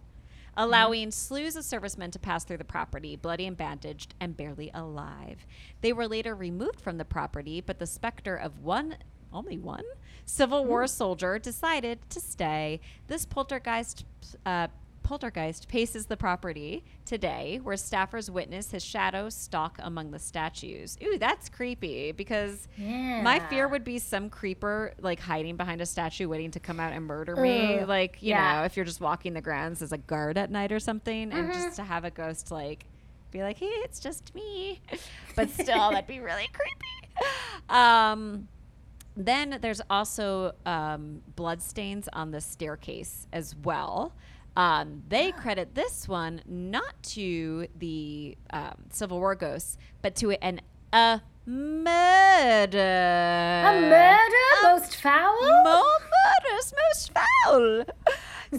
allowing slews of servicemen to pass through the property, bloody and bandaged and barely alive. They were later removed from the property, but the specter of one, only one, Civil War soldier decided to stay. This poltergeist. Uh, Poltergeist paces the property today, where staffers witness his shadow stalk among the statues. Ooh, that's creepy because Yeah. my fear would be some creeper like hiding behind a statue waiting to come out and murder me. Ugh. Like, you Yeah. know, if you're just walking the grounds as a guard at night or something, and Mm-hmm. just to have a ghost like be like, hey, it's just me. But still, that'd be really creepy. Um, then there's also um, blood stains on the staircase as well. Um, they credit this one not to the um, Civil War ghosts, but to an a murder. A murder, most foul. More murders, most foul.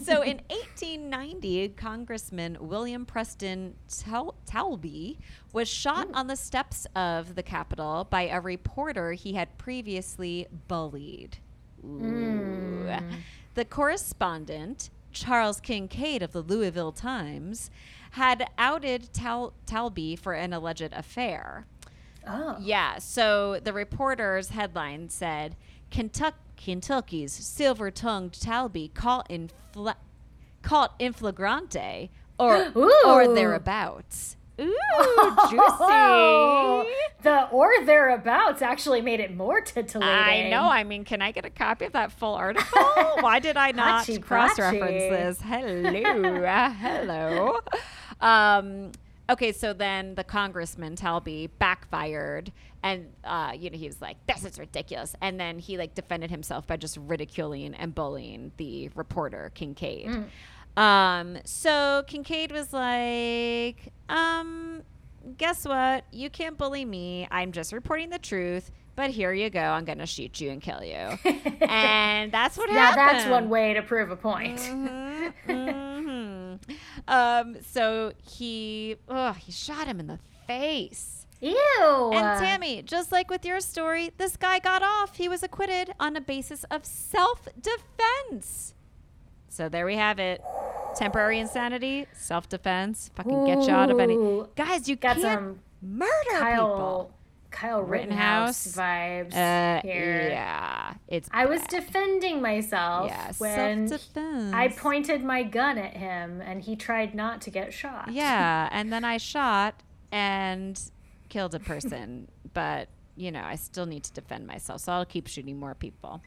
so in 1890, Congressman William Preston Tal- Taulbee was shot on the steps of the Capitol by a reporter he had previously bullied. Ooh. The correspondent, Charles Kincaid of the Louisville Times, had outed Tal- Taulbee for an alleged affair. Oh. Yeah. So the reporter's headline said, Kentuck- Kentucky's silver-tongued Taulbee caught in fla- caught in flagrante or or thereabouts. Ooh, Oh, juicy. the or thereabouts actually made it more titillating. I know. I mean, can I get a copy of that full article? Why did I not cross-reference this? Hello, uh, hello. Um, okay, so then the congressman Taulbee backfired, and uh, you know he was like, "This is ridiculous," and then he like defended himself by just ridiculing and bullying the reporter Kincaid. Um, so Kincaid was like, um, guess what? You can't bully me. I'm just reporting the truth. But here you go. I'm going to shoot you and kill you. and that's what Now happened. that's one way to prove a point. Mhm, mhm. Um, so he, ugh, he shot him in the face. Ew. And Tammy, just like with your story, this guy got off. He was acquitted on a basis of self defense. So there we have it. Temporary insanity, self defense, fucking get you out of any. Guys, you Got some murder Kyle people. Kyle Rittenhouse. Rittenhouse vibes Uh, here. yeah, it's. I was defending myself yeah, when self defense. I pointed my gun at him and he tried not to get shot. Yeah, and then I shot and killed a person, but you know, I still need to defend myself, so I'll keep shooting more people.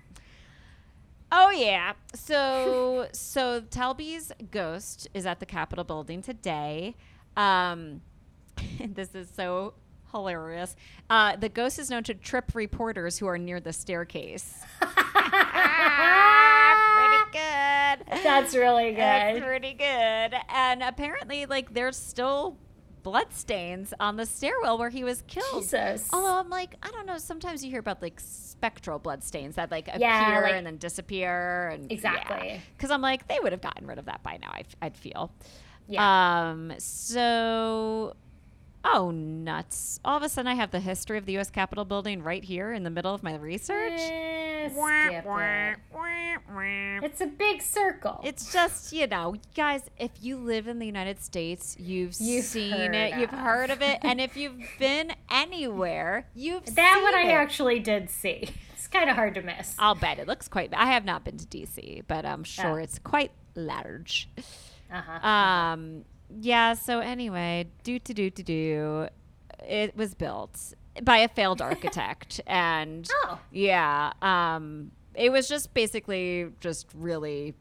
Oh yeah. So so Taulbee's ghost is at the Capitol building today. Um this is so hilarious. Uh, the ghost is known to trip reporters who are near the staircase. Ah, pretty good. That's really That's good. pretty good. And apparently, like, there's still bloodstains on the stairwell where he was killed. Jesus. Although I'm like, I don't know. Sometimes you hear about like spectral bloodstains that like Yeah, appear like- and then disappear, and Exactly. Because I'm like, they would have gotten rid of that by now. I'd, I'd feel. Yeah. Um. So. Oh nuts! All of a sudden, I have the history of the U.S. Capitol building right here in the middle of my research. Skip it. It's a big circle. It's just, you know, guys, if you live in the United States, you've, You've seen it, you've heard of it, and if you've been anywhere, you've seen it. that one I it. actually did see. It's kind of hard to miss. I'll bet it looks quite. I have not been to DC, but I'm sure it's quite large. Uh-huh. Um, yeah. So anyway, do to do to do, it was built by a failed architect, and Oh. yeah, um, it was just basically just really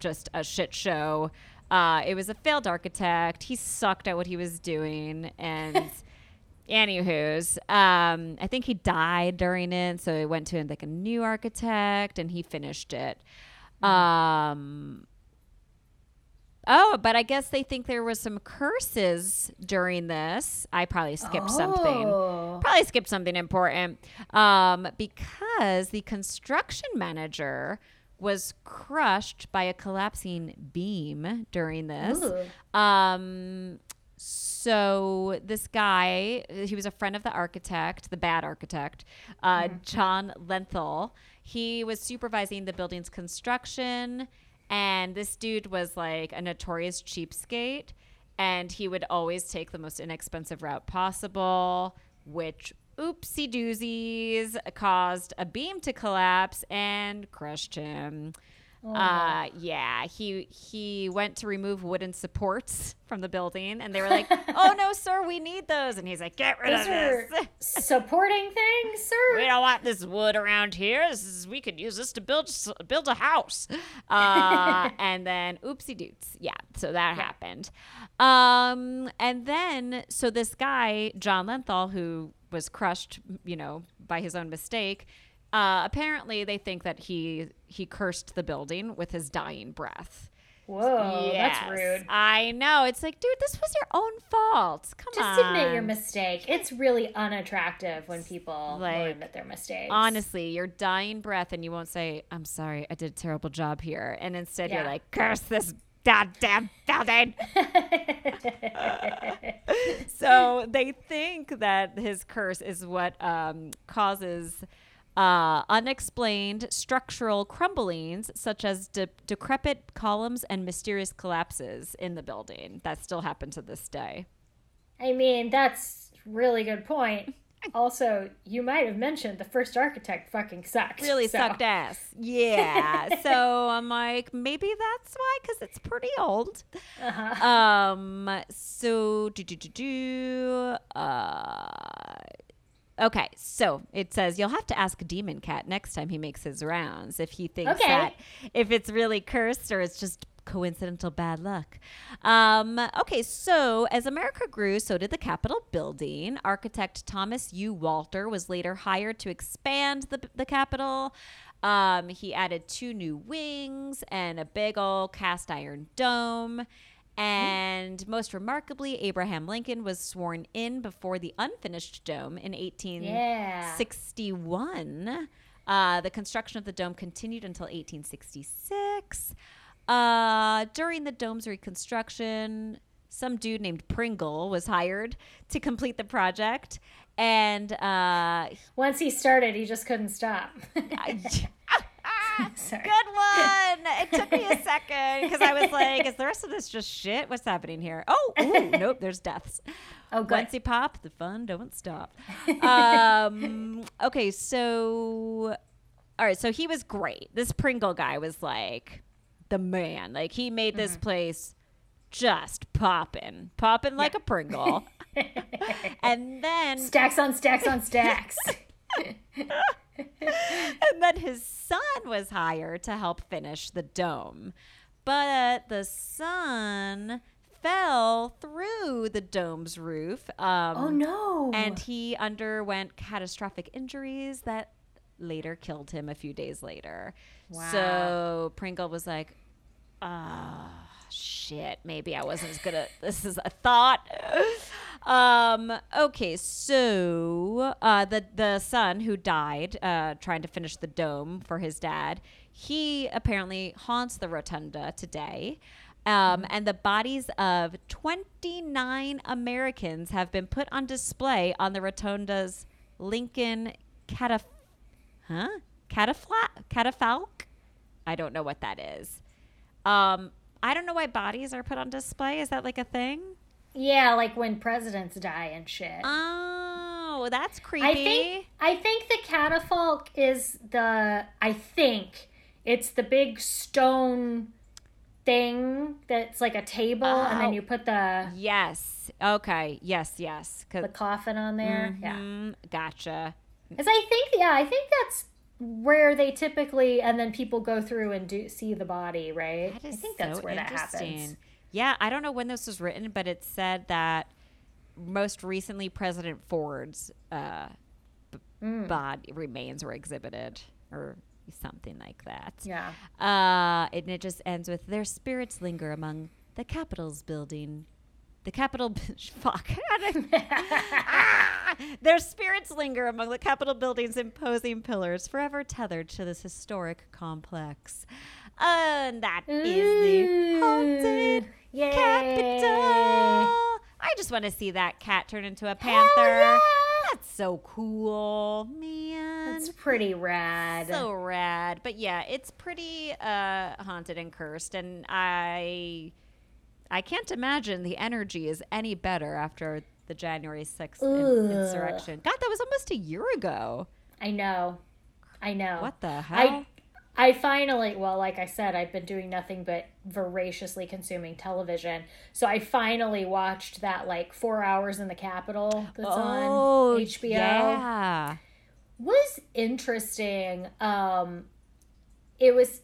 just a shit show. Uh, it was a failed architect. He sucked at what he was doing, and anywho's, um, I think he died during it, so it went to like a new architect, and he finished it. Um, oh, but I guess they think there was some curses during this. I probably skipped something Oh. probably skipped something important um, because the construction manager was crushed by a collapsing beam during this. Ooh. Um, so this guy, he was a friend of the architect, the bad architect, uh, John Lenthall. He was supervising the building's construction, and this dude was like a notorious cheapskate, and he would always take the most inexpensive route possible, which oopsie doozies caused a beam to collapse and crushed him. Uh, yeah, he he went to remove wooden supports from the building, and they were like, "Oh no, sir, we need those." And he's like, "Get rid of this. supporting things, sir. We don't want this wood around here. This is we could use this to build build a house." Uh, and then oopsie doots, yeah. So that happened. Um, and then so this guy John Lenthall, who was crushed, you know, by his own mistake. Uh, apparently, they think that he he cursed the building with his dying breath. Whoa, Yes. that's rude. I know. It's like, dude, this was your own fault. Come on. Just admit your mistake. It's really unattractive when people Like, admit their mistakes. Honestly, your dying breath, and you won't say, "I'm sorry, I did a terrible job here," and instead you're like, "Curse this goddamn building." so they think that his curse is what um, causes uh, unexplained structural crumblings, such as de- decrepit columns and mysterious collapses in the building that still happen to this day. I mean, that's really good point. Also, you might have mentioned the first architect fucking sucked. really so- sucked ass. Yeah. so I'm like, maybe that's why, because it's pretty old. Uh-huh. Um. So do do do do. Uh. Okay, so it says you'll have to ask Demon Cat next time he makes his rounds if he thinks Okay. that if it's really cursed or it's just coincidental bad luck. Um, okay, so as America grew, so did the Capitol building. Architect Thomas U. Walter was later hired to expand the, the Capitol. Um, he added two new wings and a big old cast iron dome. And most remarkably, Abraham Lincoln was sworn in before the unfinished dome in 1861. Uh, the construction of the dome continued until 1866. Uh, during the dome's reconstruction, some dude named Pringle was hired to complete the project. And uh, Once he started, he just couldn't stop. Sorry. Good one. It took me a second because I was like, "Is the rest of this just shit? What's happening here?" Oh, ooh, nope. There's deaths. Oh, good. Once you pop, the fun don't stop. Um, okay, so all right, so he was great. This Pringle guy was like the man. Like he made this Mm-hmm. place just popping, popping like a Pringle. and then Stacks on stacks on stacks. and then his son was hired to help finish the dome. But the son fell through the dome's roof. Um, oh no. And he underwent catastrophic injuries that later killed him a few days later. Wow. So Pringle was like, ah, shit, maybe I wasn't as good at this as I thought. Um. Okay. So, uh, the the son who died, uh, trying to finish the dome for his dad, he apparently haunts the rotunda today. Um, and the bodies of 29 Americans have been put on display on the rotunda's Lincoln cataf, huh? Catafla- catafalque. I don't know what that is. Um, I don't know why bodies are put on display. Is that like a thing? Yeah, like when presidents die and shit. Oh, that's creepy. I think I think the catafalque is the I think it's the big stone thing that's like a table and Oh. then you put the yes. Okay. Yes. Yes. the coffin on there. Yeah. Mhm, Gotcha. Cuz I think yeah, I think that's where they typically and then people go through and do see the body, right? I think that's so where that happens. Yeah, I don't know when this was written, but it said that most recently President Ford's uh, b- Mm. body remains were exhibited, or something like that. Yeah. Uh, and it just ends with their spirits linger among the Capitol's building. The Capitol, fuck. Ah! Their spirits linger among the Capitol building's imposing pillars, forever tethered to this historic complex. And that is the haunted Yay. Capitol. I just want to see that cat turn into a panther. yeah. That's so cool, man. That's pretty rad. So rad. But yeah, it's pretty uh, haunted and cursed, and I I can't imagine the energy is any better after the January sixth in- insurrection. God, that was almost a year ago. I know. I know. What the hell? I I finally, well, like I said, I've been doing nothing but voraciously consuming television. So I finally watched that like four hours in the Capitol that's oh, on HBO. Yeah. Was interesting. Um, it was.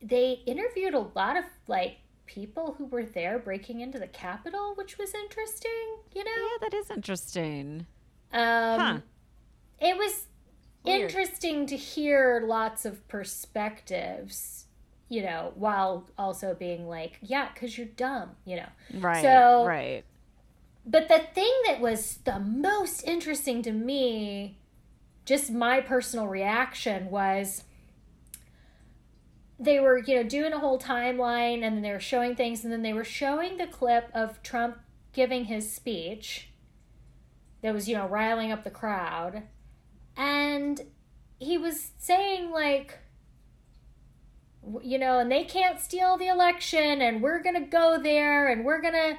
They interviewed a lot of like people who were there breaking into the Capitol, which was interesting. You know. Yeah, that is interesting. Um, Huh. It was Weird. interesting to hear lots of perspectives, you know, while also being like, yeah, because you're dumb, you know. Right. So- right. But the thing that was the most interesting to me, just my personal reaction, was they were, you know, doing a whole timeline and then they were showing things and then they were showing the clip of Trump giving his speech that was, you know, riling up the crowd. And he was saying, like, you know, and they can't steal the election and we're going to go there and we're going to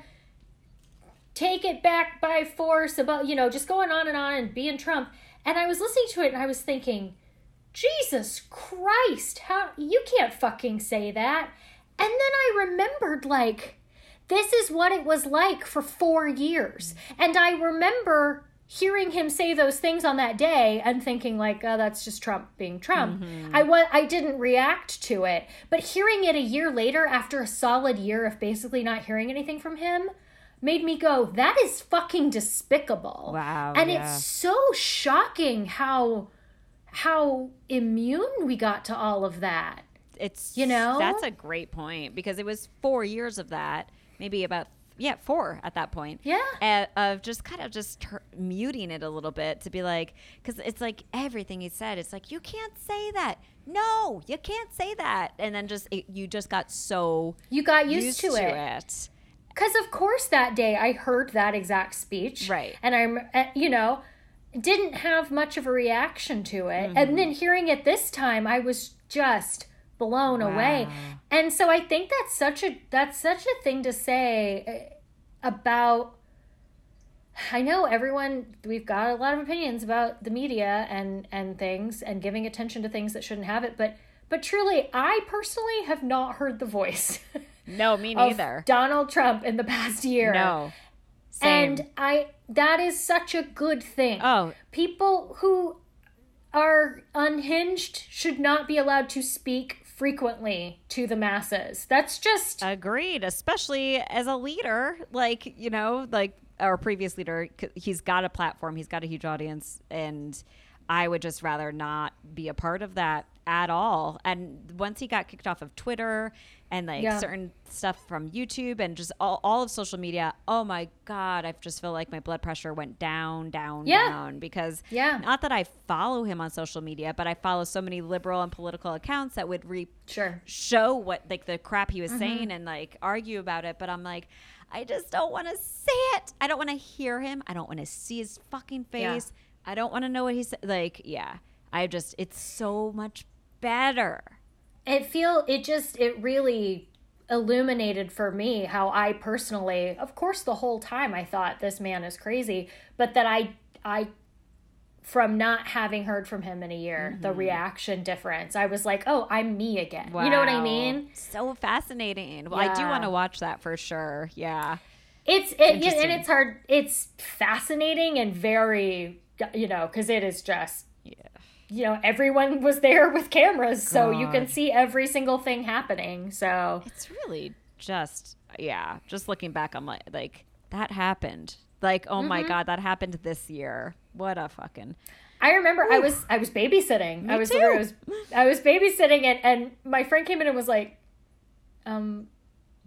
take it back by force about you know just going on and on and being trump. And i was listening to it and i was thinking jesus christ how you can't fucking say that. And then i remembered like this is what it was like for four years. And i remember hearing him say those things on that day and thinking like oh that's just trump being trump mm-hmm. i wa- i didn't react to it but hearing it a year later after a solid year of basically not hearing anything from him made me go, that is fucking despicable. Wow, And yeah. it's so shocking how how immune we got to all of that. It's You know? that's a great point because it was four years of that, maybe about yeah four at that point. Yeah. uh, of just kind of just tur muting it a little bit to be like because it's like everything he said. It's like you can't say that. No, you can't say that. And then just it, you just got so You got used, used, to, to it. it. Because of course that day I heard that exact speech. Right. And I'm uh, you know, didn't have much of a reaction to it. Mm-hmm. And then hearing it this time I was just blown away. And so I think that's such a that's such a thing to say uh, about I know everyone we've got a lot of opinions about the media and and things and giving attention to things that shouldn't have it, but but truly I personally have not heard the voice No, me of neither. Donald Trump in the past year. No. Same. And I that is such a good thing. oh, People who are unhinged should not be allowed to speak frequently to the masses. That's just Agreed, especially as a leader, like, you know, like our previous leader, he's got a platform, he's got a huge audience, and I would just rather not be a part of that at all. And once he got kicked off of Twitter and like Yeah. certain stuff from YouTube and just all, all of social media, oh my God, I just feel like my blood pressure went down, down, Yeah. down. Because Yeah. not that I follow him on social media, but I follow so many liberal and political accounts that would re Sure. show what like the crap he was Mm-hmm. saying and like argue about it but i'm like i just don't want to say it i don't want to hear him i don't want to see his fucking Yeah. face i don't want to know what he's like yeah i just it's so much better. It feel it just it really illuminated for me how I personally of course the whole time I thought this man is crazy but that I I from not having heard from him in a year the mm-hmm. reaction difference. I was like oh I'm me again. You know what I mean? So fascinating. Well i do want to watch that for sure. Yeah. It's it, and it's hard it's fascinating and very you know cuz it is just yeah you know everyone was there with cameras so you can see every single thing happening so it's really just yeah just looking back i'm like like that happened like oh Mm-hmm. my god that happened this year what a fucking I remember I was I was babysitting. I was too. I was I was babysitting and and my friend came in and was like, um,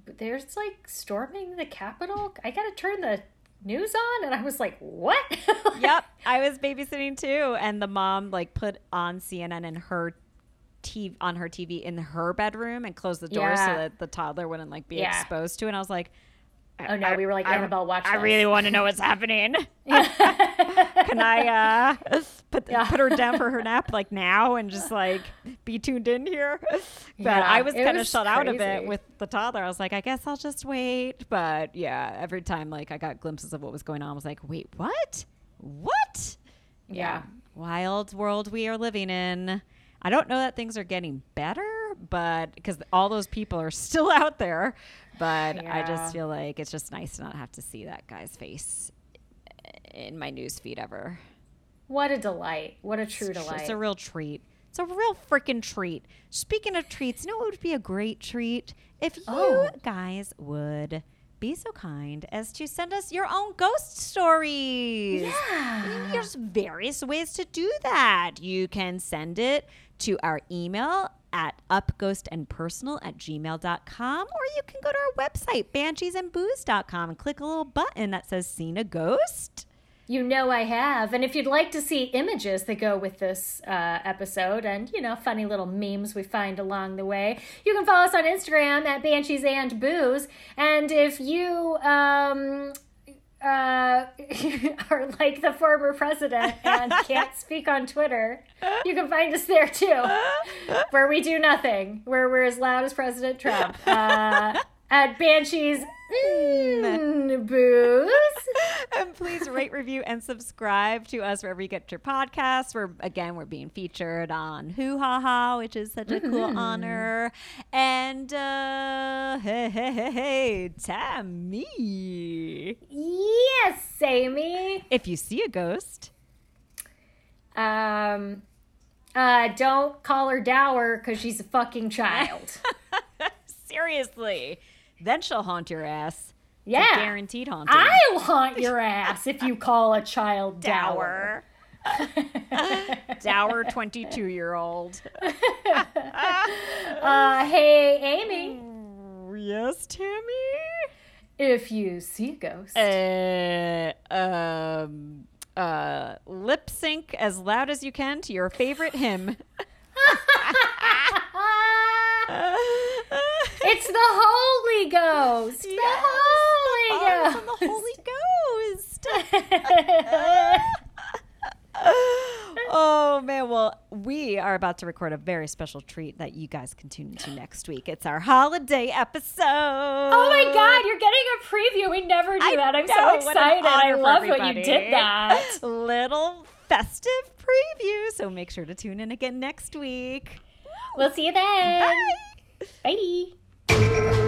there's like storming the Capitol. I gotta turn the news on, and I was like, what? yep, I was babysitting too, and the mom like put on CNN in her TV on her TV in her bedroom and closed the door so that the toddler wouldn't like be Yeah. exposed to it. And I was like, Oh no, we were like Annabelle. Watch. I this." really want to know what's happening. Can I uh, put Yeah. put her down for her nap like now and just like be tuned in here? But Yeah, I was kind of shut out of it with the toddler. I was like, I guess I'll just wait. But yeah, every time like I got glimpses of what was going on, I was like, wait, what? What? Yeah. Wild world we are living in. I don't know that things are getting better, but because all those people are still out there. But I just feel like it's just nice to not have to see that guy's face in my news feed ever. What a delight! What a true It's, delight! it's a real treat. It's a real freaking treat. Speaking of treats, you know what would be a great treat? If you Oh. guys would be so kind as to send us your own ghost stories. yeah. There's various ways to do that. You can send it to our email at upghostandpersonal at gmail.com or you can go to our website, bansheesandbooze.com, and click a little button that says Seen a Ghost. You know I have. And if you'd like to see images that go with this uh, episode and, you know, funny little memes we find along the way, you can follow us on Instagram at Banshees and Booze. And if you um, uh, are like the former president and can't speak on Twitter, you can find us there too, where we do nothing, where we're as loud as President Trump. Uh, at Banshees mm, Booze. and please rate, review, and subscribe to us wherever you get your podcasts. We're again, we're being featured on Hoo Ha Ha, which is such a cool honor. And uh, hey, hey, hey, hey, Tammy, Yes, Amy. if you see a ghost, Um, uh, don't call her dour because she's a fucking child. seriously, then she'll haunt your ass. Yeah. guaranteed haunting. I'll haunt your ass if you call a child dour. Dower. Dower 22 year old. Uh, hey, Amy. Yes, Tammy? If you see a ghost, Uh, um, uh, lip sync as loud as you can to your favorite hymn. It's the Holy Ghost. The Holy Oh, Ghost. the Holy Ghost. oh man, well, we are about to record a very special treat that you guys can tune into next week. It's our holiday episode. Oh my God, you're getting a preview. We never do I that. I'm know, so excited. I love what you did that. Little festive preview. So make sure to tune in again next week. We'll see you then. Bye. Bye. Thank you.